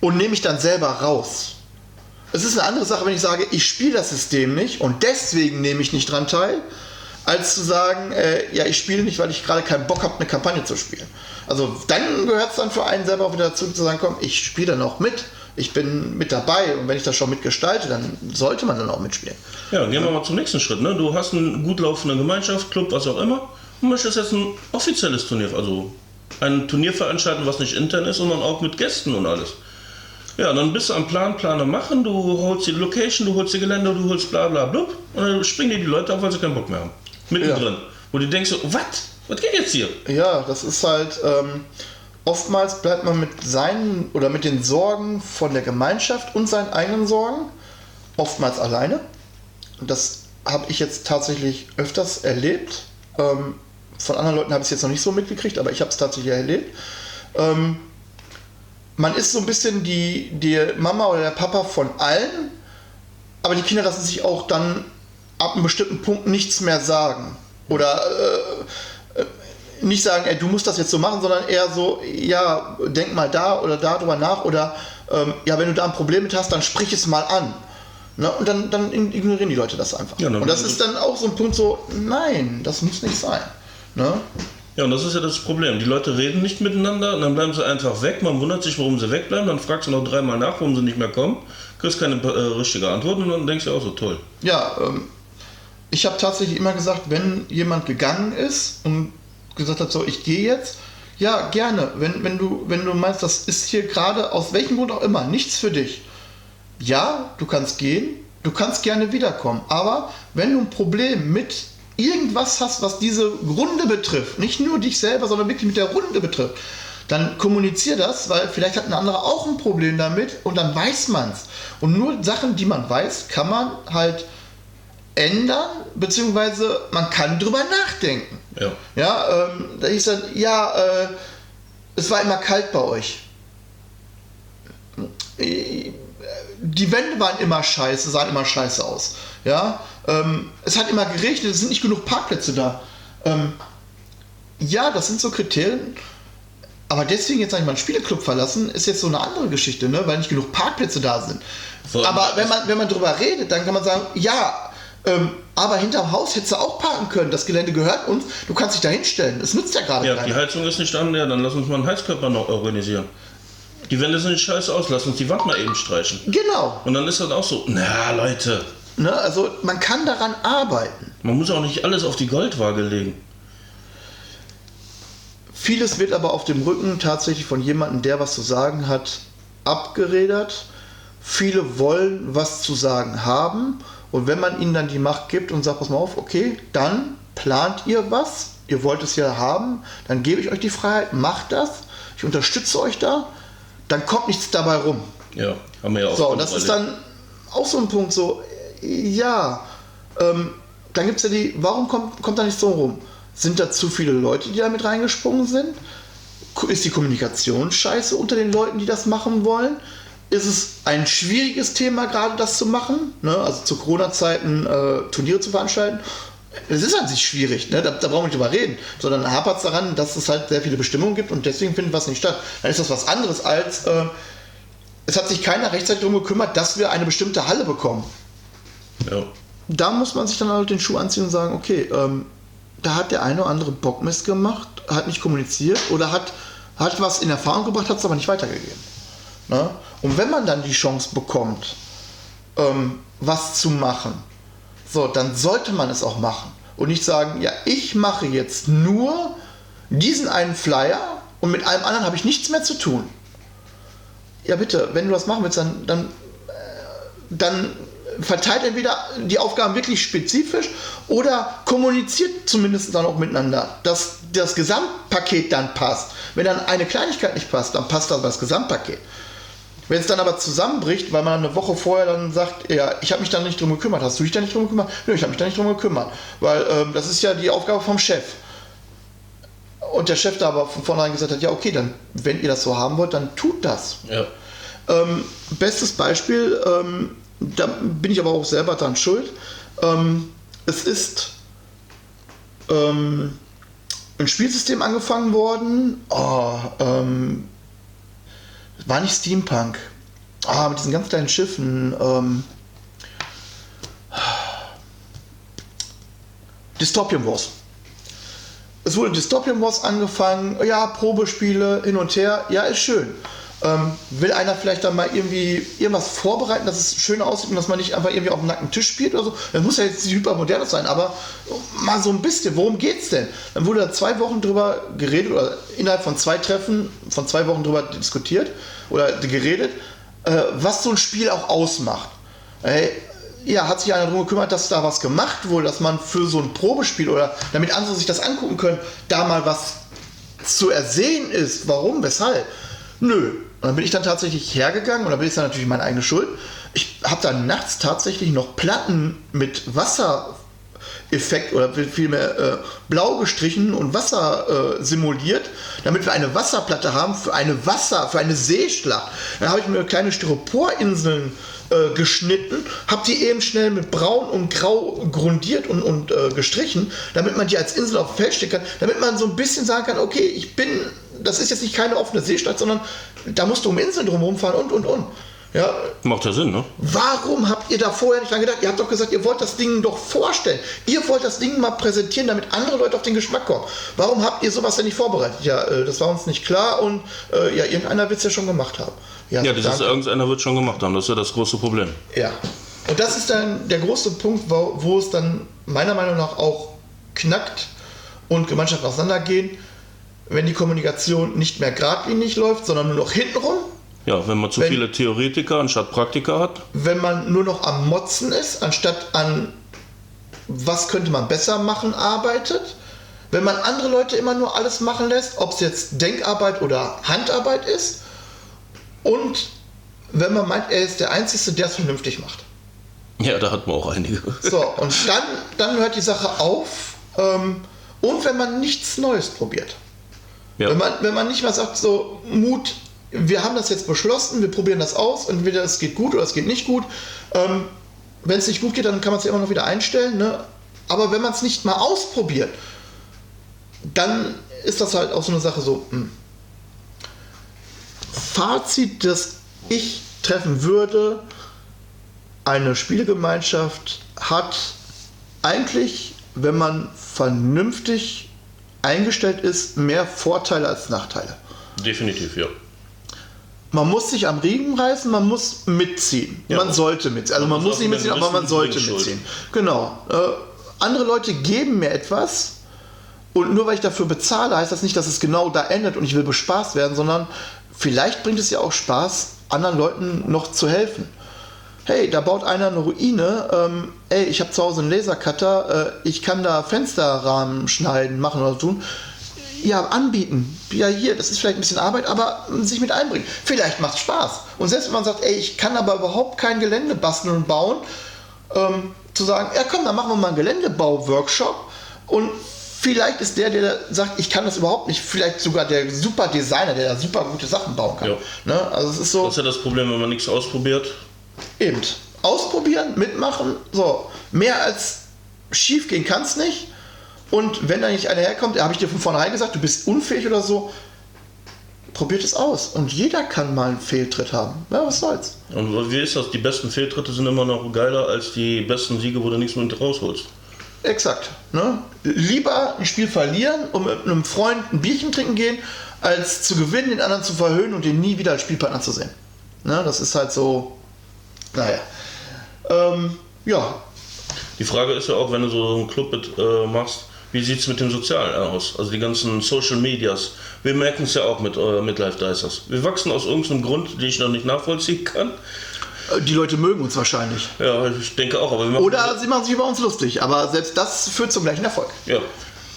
und nehme mich dann selber raus. Es ist eine andere Sache, wenn ich sage, ich spiele das System nicht und deswegen nehme ich nicht dran teil, als zu sagen, äh, ja, ich spiele nicht, weil ich gerade keinen Bock habe, eine Kampagne zu spielen. Also dann gehört es dann für einen selber auch wieder dazu, zu sagen, komm, ich spiele noch mit, ich bin mit dabei und wenn ich das schon mitgestalte, dann sollte man dann auch mitspielen. Ja, gehen wir mal zum nächsten Schritt. Ne? Du hast eine gut laufende Gemeinschaft, Club, was auch immer, und möchtest jetzt ein offizielles Turnier, also ein Turnier veranstalten, was nicht intern ist, sondern auch mit Gästen und alles. Ja, dann bist du am Plan, Planer machen, du holst die Location, du holst die Gelände, du holst bla bla blub und dann springen dir die Leute auf, weil sie keinen Bock mehr haben. Mittendrin. Wo du denkst so, was? Was geht jetzt hier? Ja, das ist halt, ähm, oftmals bleibt man mit seinen oder mit den Sorgen von der Gemeinschaft und seinen eigenen Sorgen oftmals alleine. Und das habe ich jetzt tatsächlich öfters erlebt. Ähm, von anderen Leuten habe ich es jetzt noch nicht so mitgekriegt, aber ich habe es tatsächlich erlebt. Ähm, man ist so ein bisschen die, die Mama oder der Papa von allen, aber die Kinder lassen sich auch dann ab einem bestimmten Punkt nichts mehr sagen. Oder äh, nicht sagen, ey, du musst das jetzt so machen, sondern eher so, ja, denk mal da oder da drüber nach oder ähm, ja, wenn du da ein Problem mit hast, dann sprich es mal an. Ne? Und dann, dann ignorieren die Leute das einfach. Ja, und das ist dann auch so ein Punkt so, nein, das muss nicht sein. Ne? Ja, und das ist ja das Problem. Die Leute reden nicht miteinander und dann bleiben sie einfach weg. Man wundert sich, warum sie wegbleiben. Dann fragst du noch dreimal nach, warum sie nicht mehr kommen. Kriegst keine äh, richtige Antwort und dann denkst du auch so, toll. Ja, ähm, ich habe tatsächlich immer gesagt, wenn jemand gegangen ist und gesagt hat, so, ich gehe jetzt, ja, gerne. Wenn, wenn, du, wenn du meinst, das ist hier gerade, aus welchem Grund auch immer, nichts für dich. Ja, du kannst gehen, du kannst gerne wiederkommen. Aber wenn du ein Problem mit irgendwas hast, was diese Runde betrifft, nicht nur dich selber, sondern wirklich mit der Runde betrifft, dann kommunizier das, weil vielleicht hat ein anderer auch ein Problem damit und dann weiß man's. Und nur Sachen, die man weiß, kann man halt ändern, beziehungsweise man kann drüber nachdenken. Ja. Ja, ähm, da hieß dann, ja, äh, es war immer kalt bei euch. Die Wände waren immer scheiße, sahen immer scheiße aus. Ja, ähm, es hat immer geregnet, es sind nicht genug Parkplätze da. Ähm, ja, das sind so Kriterien. Aber deswegen jetzt sag ich mal einen Spieleclub verlassen, ist jetzt so eine andere Geschichte, ne? weil nicht genug Parkplätze da sind. Allem- Aber wenn man, wenn man drüber redet, dann kann man sagen, ja, ähm, aber hinterm Haus hättest du auch parken können. Das Gelände gehört uns, du kannst dich da hinstellen. Es nützt ja gerade Ja, keiner. die Heizung ist nicht an, ja, dann lass uns mal einen Heizkörper noch organisieren. Die Wände sind scheiße aus, lass uns die Wand mal eben streichen. Genau. Und dann ist das auch so, na Leute, Ne? Also man kann daran arbeiten. man muss auch nicht alles auf die Goldwaage legen. Vieles wird aber auf dem Rücken tatsächlich von jemandem, der was zu sagen hat, abgeredert. Viele wollen was zu sagen haben. Und wenn man ihnen dann die Macht gibt und sagt, pass mal auf, okay, dann plant ihr was, ihr wollt es ja haben, dann gebe ich euch die Freiheit, macht das, ich unterstütze euch da, dann kommt nichts dabei rum. Ja, haben wir ja auch. So, und das ist dann auch so ein Punkt, so, ja, ähm, dann gibt es ja die, warum kommt, kommt da nicht so rum? Sind da zu viele Leute, die da mit reingesprungen sind? Ist die Kommunikation scheiße unter den Leuten, die das machen wollen? Ist es ein schwieriges Thema, gerade das zu machen? Ne? Also zu Corona-Zeiten äh, Turniere zu veranstalten? Es ist an sich schwierig, ne? da, da brauchen wir nicht drüber reden, sondern hapert es daran, dass es halt sehr viele Bestimmungen gibt und deswegen findet was nicht statt. Dann ist das was anderes als, äh, es hat sich keiner rechtzeitig darum gekümmert, dass wir eine bestimmte Halle bekommen. Ja. da muss man sich dann halt den Schuh anziehen und sagen, okay, ähm, da hat der eine oder andere Bockmist gemacht, hat nicht kommuniziert oder hat, hat was in Erfahrung gebracht, hat es aber nicht weitergegeben. Ne? Und wenn man dann die Chance bekommt, ähm, was zu machen, so, dann sollte man es auch machen. Und nicht sagen, ja, ich mache jetzt nur diesen einen Flyer und mit allem anderen habe ich nichts mehr zu tun. Ja, bitte, wenn du das machen willst, dann, dann, äh, dann verteilt entweder die Aufgaben wirklich spezifisch oder kommuniziert zumindest dann auch miteinander, dass das Gesamtpaket dann passt. Wenn dann eine Kleinigkeit nicht passt, dann passt aber das Gesamtpaket. Wenn es dann aber zusammenbricht, weil man eine Woche vorher dann sagt, ja, ich habe mich da nicht drum gekümmert, hast du dich da nicht drum gekümmert? Nö, ich habe mich da nicht drum gekümmert, weil ähm, das ist ja die Aufgabe vom Chef. Und der Chef da aber von vornherein gesagt hat, ja, okay, dann, wenn ihr das so haben wollt, dann tut das. Ja. Ähm, bestes Beispiel, ähm, da bin ich aber auch selber dran schuld. Ähm, es ist ähm, ein Spielsystem angefangen worden. Oh, ähm, war nicht Steampunk. Ah, mit diesen ganz kleinen Schiffen. Ähm, Dystopian Wars. Es wurde Dystopian Wars angefangen. Ja, Probespiele hin und her. Ja, ist schön. Ähm, will einer vielleicht dann mal irgendwie irgendwas vorbereiten, dass es schön aussieht und dass man nicht einfach irgendwie auf dem nackten Tisch spielt oder so? Das muss ja jetzt nicht hypermodern sein, aber mal so ein bisschen, worum geht's denn? Dann wurde da zwei Wochen drüber geredet oder innerhalb von zwei Treffen von zwei Wochen drüber diskutiert oder geredet, äh, was so ein Spiel auch ausmacht. Ey, ja, hat sich einer darum gekümmert, dass da was gemacht wurde, dass man für so ein Probespiel oder damit andere sich das angucken können, da mal was zu ersehen ist. Warum? Weshalb? Nö. Und dann bin ich dann tatsächlich hergegangen und da bin ich dann natürlich meine eigene Schuld. Ich habe dann nachts tatsächlich noch Platten mit Wassereffekt oder vielmehr äh, blau gestrichen und Wasser äh, simuliert, damit wir eine Wasserplatte haben für eine Wasser, für eine Seeschlacht. Dann habe ich mir kleine Styroporinseln äh, geschnitten, habe die eben schnell mit braun und grau grundiert und, und äh, gestrichen, damit man die als Insel auf dem Feld stecken kann, damit man so ein bisschen sagen kann, okay, ich bin, das ist jetzt nicht keine offene Seestadt, sondern da musst du um Inseln drumherum fahren und und und. Ja, Macht ja Sinn, ne? Warum habt ihr da vorher nicht dran gedacht? Ihr habt doch gesagt, ihr wollt das Ding doch vorstellen. Ihr wollt das Ding mal präsentieren, damit andere Leute auf den Geschmack kommen. Warum habt ihr sowas denn nicht vorbereitet? Ja, äh, das war uns nicht klar und äh, ja, irgendeiner wird es ja schon gemacht haben. Ja, das ist, irgendeiner wird schon gemacht haben. Das ist ja das große Problem. Ja. Und das ist dann der große Punkt, wo, wo es dann meiner Meinung nach auch knackt und Gemeinschaften auseinandergehen, wenn die Kommunikation nicht mehr geradlinig läuft, sondern nur noch hintenrum. Ja, wenn man zu Wenn- viele Theoretiker anstatt Praktiker hat. wenn man nur noch am Motzen ist, anstatt an was könnte man besser machen, arbeitet. Wenn man andere Leute immer nur alles machen lässt, ob es jetzt Denkarbeit oder Handarbeit ist. Und wenn man meint, er ist der Einzige, der es vernünftig macht. Ja, da hat man auch einige. So, und dann, dann hört die Sache auf. Ähm, und wenn man nichts Neues probiert. Ja. Wenn, man, wenn man nicht mal sagt, so Mut, wir haben das jetzt beschlossen, wir probieren das aus, entweder es geht gut oder es geht nicht gut. Ähm, wenn es nicht gut geht, dann kann man es ja immer noch wieder einstellen. Ne? Aber wenn man es nicht mal ausprobiert, dann ist das halt auch so eine Sache so. Hm. Fazit, das ich treffen würde, eine Spielegemeinschaft hat eigentlich, wenn man vernünftig eingestellt ist, mehr Vorteile als Nachteile. Definitiv, ja. Man muss sich am Riemen reißen, man muss mitziehen. Ja. man sollte mitziehen. Also man, Man muss nicht mitziehen, mit aber man sollte mitziehen. Genau. Äh, andere Leute geben mir etwas und nur weil ich dafür bezahle, heißt das nicht, dass es genau da endet und ich will bespaßt werden, sondern vielleicht bringt es ja auch Spaß, anderen Leuten noch zu helfen. Hey, da baut einer eine Ruine. Ähm, ey, ich habe zu Hause einen Lasercutter. Äh, ich kann da Fensterrahmen schneiden, machen oder tun. Ja, anbieten. Ja, hier, das ist vielleicht ein bisschen Arbeit, aber ähm, sich mit einbringen. Vielleicht macht es Spaß. Und selbst wenn man sagt, ey, ich kann aber überhaupt kein Gelände basteln und bauen, ähm, zu sagen, ja komm, dann machen wir mal einen Geländebau-Workshop und vielleicht ist der, der sagt, ich kann das überhaupt nicht, vielleicht sogar der super Designer, der da super gute Sachen bauen kann. Ja. Ne? Also es ist so, Das ist ja das Problem, wenn man nichts ausprobiert. Eben, ausprobieren, mitmachen, so, mehr als schief gehen kann es nicht. Und wenn da nicht einer herkommt, habe ich dir von vornherein gesagt, du bist unfähig oder so, probiert es aus. Und jeder kann mal einen Fehltritt haben. Ja, was soll's. Und wie ist das? Die besten Fehltritte sind immer noch geiler als die besten Siege, wo du nichts mit rausholst. Exakt. Ne? Lieber ein Spiel verlieren und mit einem Freund ein Bierchen trinken gehen, als zu gewinnen, den anderen zu verhöhnen und den nie wieder als Spielpartner zu sehen. Ne? Das ist halt so. Naja. Ähm, ja. Die Frage ist ja auch, wenn du so einen Club mit, äh, machst, wie sieht es mit dem Sozialen aus? Also die ganzen Social Medias. Wir merken es ja auch mit, äh, mit Live Dicers. Wir wachsen aus irgendeinem Grund, den ich noch nicht nachvollziehen kann. Äh, Die Leute mögen uns wahrscheinlich. Ja, ich denke auch. Aber Oder sie machen sich über uns lustig, aber selbst das führt zum gleichen Erfolg. Ja.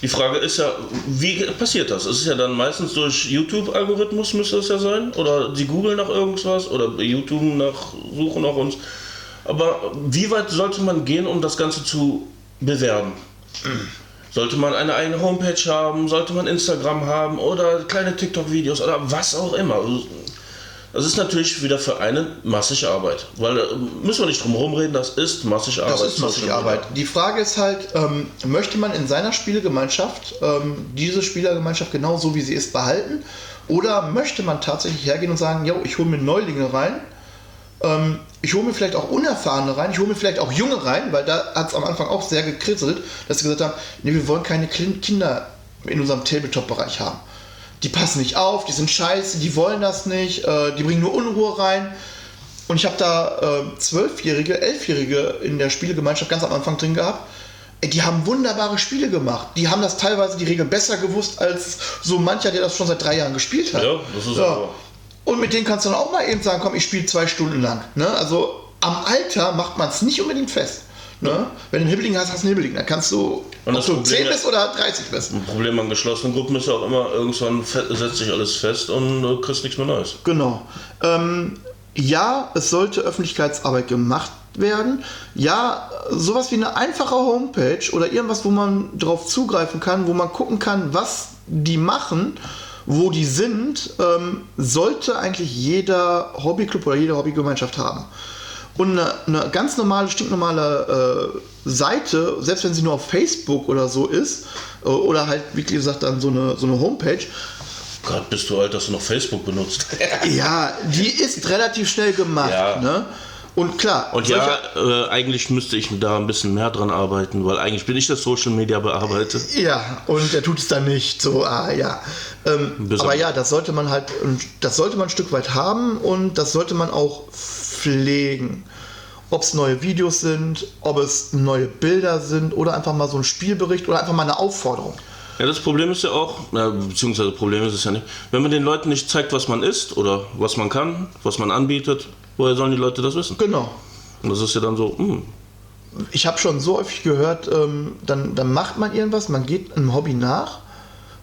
Die Frage ist ja, wie passiert das? Es ist ja dann meistens durch YouTube-Algorithmus müsste es ja sein. Oder sie googeln nach irgendwas oder YouTube nach suchen nach uns. Aber wie weit sollte man gehen, um das Ganze zu bewerben? Sollte man eine eigene Homepage haben? Sollte man Instagram haben? Oder kleine TikTok-Videos? Oder was auch immer? Das ist natürlich wieder für einen massig Arbeit. Weil da müssen wir nicht drum herum reden, das ist massig Arbeit. Das ist massig. Arbeit. Die Frage ist halt, ähm, möchte man in seiner Spielgemeinschaft ähm, diese Spielergemeinschaft genau so wie sie ist behalten? Oder möchte man tatsächlich hergehen und sagen, jo, ich hole mir Neulinge rein, ähm, ich hole mir vielleicht auch Unerfahrene rein, ich hole mir vielleicht auch Junge rein, weil da hat es am Anfang auch sehr gekritzelt, dass sie gesagt haben, nee, wir wollen keine Kinder in unserem Tabletop-Bereich haben. Die passen nicht auf, die sind scheiße, die wollen das nicht, äh, die bringen nur Unruhe rein. Und ich habe da äh, Zwölfjährige, Elfjährige in der Spielegemeinschaft ganz am Anfang drin gehabt. Ey, die haben wunderbare Spiele gemacht. Die haben das teilweise die Regeln besser gewusst als so mancher, der das schon seit drei Jahren gespielt hat. Ja, das ist aber- Und mit denen kannst du dann auch mal eben sagen, komm, ich spiele zwei Stunden lang. Ne? Also am Alter macht man es nicht unbedingt fest. Ne? Wenn du einen Hibbling hast, hast du einen Hibbling. Dann kannst du, Und ob du Problem 10 ja- bist oder 30 bist. Ein Problem an geschlossenen Gruppen ist ja auch immer, irgendwann setzt sich alles fest und du kriegst nichts mehr Neues. Genau. Ähm, ja, es sollte Öffentlichkeitsarbeit gemacht werden. Ja, sowas wie eine einfache Homepage oder irgendwas, wo man drauf zugreifen kann, wo man gucken kann, was die machen, wo die sind, ähm, sollte eigentlich jeder Hobbyclub oder jede Hobbygemeinschaft haben. Und eine, eine ganz normale, stinknormale äh, Seite, selbst wenn sie nur auf Facebook oder so ist, äh, oder halt, wie gesagt, dann so eine, so eine Homepage, Gott, bist du alt, dass du noch Facebook benutzt. ja, die ist relativ schnell gemacht. Ja. Ne? Und klar, Und ja, äh, eigentlich müsste ich da ein bisschen mehr dran arbeiten, weil eigentlich bin ich das Social Media bearbeitet. ja, und er tut es dann nicht. So, ah, ja. Ähm, aber ja, das sollte man halt, das sollte man ein Stück weit haben und das sollte man auch pflegen. Ob es neue Videos sind, ob es neue Bilder sind oder einfach mal so ein Spielbericht oder einfach mal eine Aufforderung. Ja, das Problem ist ja auch, na, beziehungsweise Problem ist es ja nicht, wenn man den Leuten nicht zeigt, was man ist oder was man kann, was man anbietet, woher sollen die Leute das wissen? Genau. Und das ist ja dann so, hm, ich habe schon so häufig gehört, ähm, dann, dann macht man irgendwas, man geht einem Hobby nach,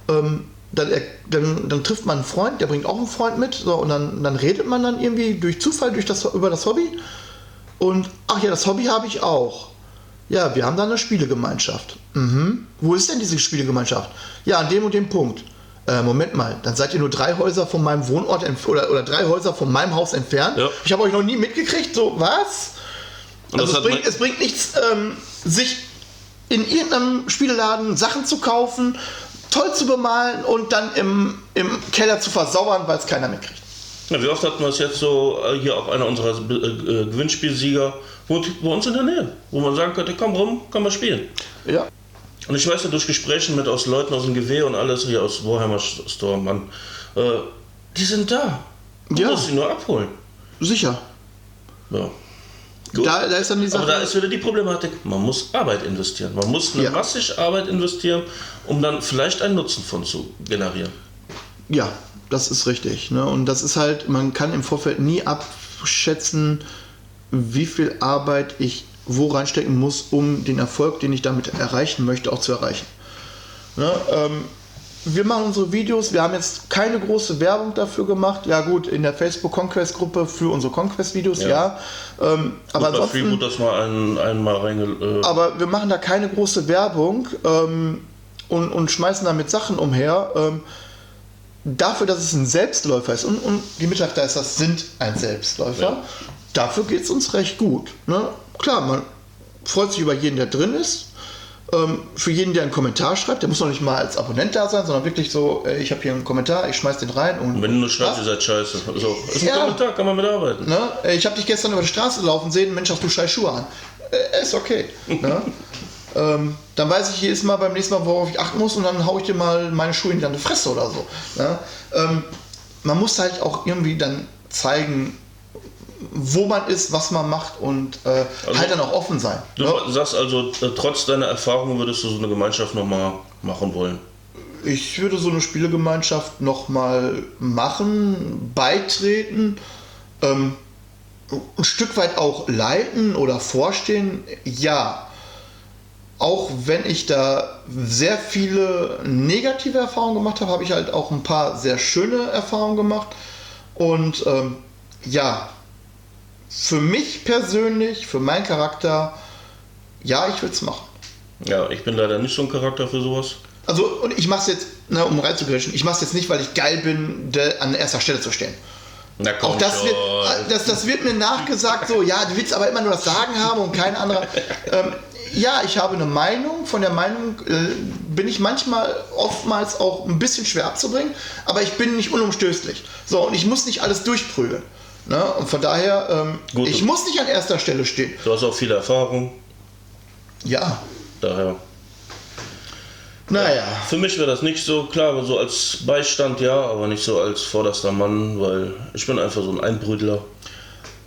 ähm, dann, dann, dann trifft man einen Freund, der bringt auch einen Freund mit, so, und dann, dann redet man dann irgendwie durch Zufall durch das, über das Hobby. Und ach ja, das Hobby habe ich auch. Ja, wir haben da eine Spielegemeinschaft. Mhm. Wo ist denn diese Spielegemeinschaft? Ja, an dem und dem Punkt. Äh, Moment mal, dann seid ihr nur drei Häuser von meinem Wohnort oder, oder drei Häuser von meinem Haus entfernt. Ja. Ich habe euch noch nie mitgekriegt, so was? Und Also es bringt, es bringt nichts, ähm, sich in irgendeinem Spieleladen Sachen zu kaufen, toll zu bemalen und dann im, im Keller zu versauern, weil es keiner mitkriegt. Ja, wie oft hatten wir es jetzt so, äh, hier auch einer unserer äh, äh, Gewinnspielsieger, wohnt bei uns in der Nähe, wo man sagen könnte, komm rum, komm mal spielen. Ja. Und ich weiß ja durch Gespräche mit aus Leuten aus dem Gewehr und alles, hier aus Warhammer Storm, Mann, äh, die sind da. Du Ja. musst sie nur abholen. Sicher. Ja. Da, da ist dann die Sache. Aber da ist wieder die Problematik, man muss Arbeit investieren. Man muss eine Ja. massig Arbeit investieren, um dann vielleicht einen Nutzen von zu generieren. Ja, das ist richtig. Ne? Und das ist halt, man kann im Vorfeld nie abschätzen, wie viel Arbeit ich wo reinstecken muss, um den Erfolg, den ich damit erreichen möchte, auch zu erreichen. Ne? Ähm, wir machen unsere Videos, wir haben jetzt keine große Werbung dafür gemacht. Ja gut, in der Facebook Conquest Gruppe für unsere Conquest Videos, ja. Ja. Ähm, aber Aber ansonsten, Freeboot das mal ein, einmal reinge... Äh, aber wir machen da keine große Werbung ähm, und, und schmeißen damit Sachen umher. Ähm, dafür, dass es ein Selbstläufer ist und, und die Mitarbeiter sind ein Selbstläufer, Ja. dafür geht es uns recht gut. Ne? Klar, man freut sich über jeden, der drin ist. Ähm, für jeden, der einen Kommentar schreibt, der muss noch nicht mal als Abonnent da sein, sondern wirklich so, äh, ich habe hier einen Kommentar, ich schmeiß den rein und. Und wenn du nur schreibst, ihr seid scheiße. So, ist ein Ja. Kommentar, kann man mitarbeiten. Ne? Äh, Ich habe dich gestern über die Straße laufen sehen, Mensch, hast du scheiß Schuhe an. Äh, ist okay. Ne? ähm, dann weiß ich jedes Mal beim nächsten Mal, worauf ich achten muss und dann haue ich dir mal meine Schuhe in deine Fresse oder so. Ne? Ähm, man muss halt auch irgendwie dann zeigen, wo man ist, was man macht und äh, Also- halt dann auch offen sein. Du ne? sagst also, äh, trotz deiner Erfahrung würdest du so eine Gemeinschaft nochmal machen wollen. Ich würde so eine Spielegemeinschaft nochmal machen, beitreten, ähm, ein Stück weit auch leiten oder vorstehen, ja. Auch wenn ich da sehr viele negative Erfahrungen gemacht habe, habe ich halt auch ein paar sehr schöne Erfahrungen gemacht. Und ähm, ja, für mich persönlich, für meinen Charakter, ja, ich würde es machen. Ja, ich bin leider nicht so ein Charakter für sowas. Also, und ich mache es jetzt, ne, um reinzugrätschen, ich mache es jetzt nicht, weil ich geil bin, an erster Stelle zu stehen. Na komm Auch das schon. wird, das, das wird mir nachgesagt, so, ja, du willst aber immer nur das Sagen haben und kein anderer. Ähm, ja, ich habe eine Meinung, von der Meinung äh, bin ich manchmal, oftmals auch ein bisschen schwer abzubringen, aber ich bin nicht unumstößlich. So, und ich muss nicht alles durchprügeln. Ne? Und von daher, ähm, Gut. ich muss nicht an erster Stelle stehen. Du hast auch viele Erfahrung, Ja, daher. naja. Für mich wäre das nicht so klar, so als Beistand ja, aber nicht so als vorderster Mann, weil ich bin einfach so ein Einbrüdler.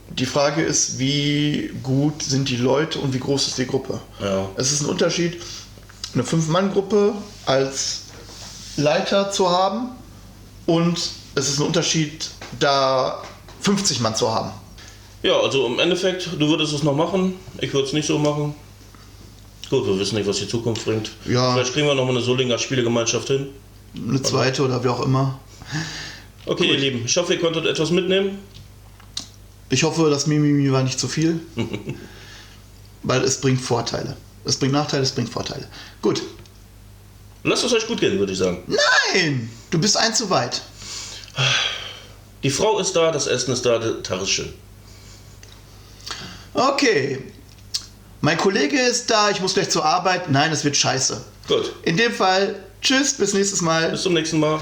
Die Frage ist, wie gut sind die Leute und wie groß ist die Gruppe? Ja. Es ist ein Unterschied, eine Fünf-Mann-Gruppe als Leiter zu haben und es ist ein Unterschied, da 50 Mann zu haben. Ja, also im Endeffekt, du würdest es noch machen, ich würde es nicht so machen. Gut, wir wissen nicht, was die Zukunft bringt. Ja. Vielleicht kriegen wir noch mal eine Solinger Spielegemeinschaft hin. Eine zweite oder wie auch immer. Okay, ihr Lieben, ich hoffe, ihr konntet etwas mitnehmen. Ich hoffe, das Mimimi war nicht zu viel, weil es bringt Vorteile. Es bringt Nachteile, es bringt Vorteile. Gut. Lasst es euch gut gehen, würde ich sagen. Nein, du bist ein zu weit. Die Frau ist da, das Essen ist da, der Tag ist schön. Okay. Mein Kollege ist da, ich muss gleich zur Arbeit. Nein, es wird scheiße. Gut, In dem Fall, tschüss, bis nächstes Mal. bis zum nächsten Mal.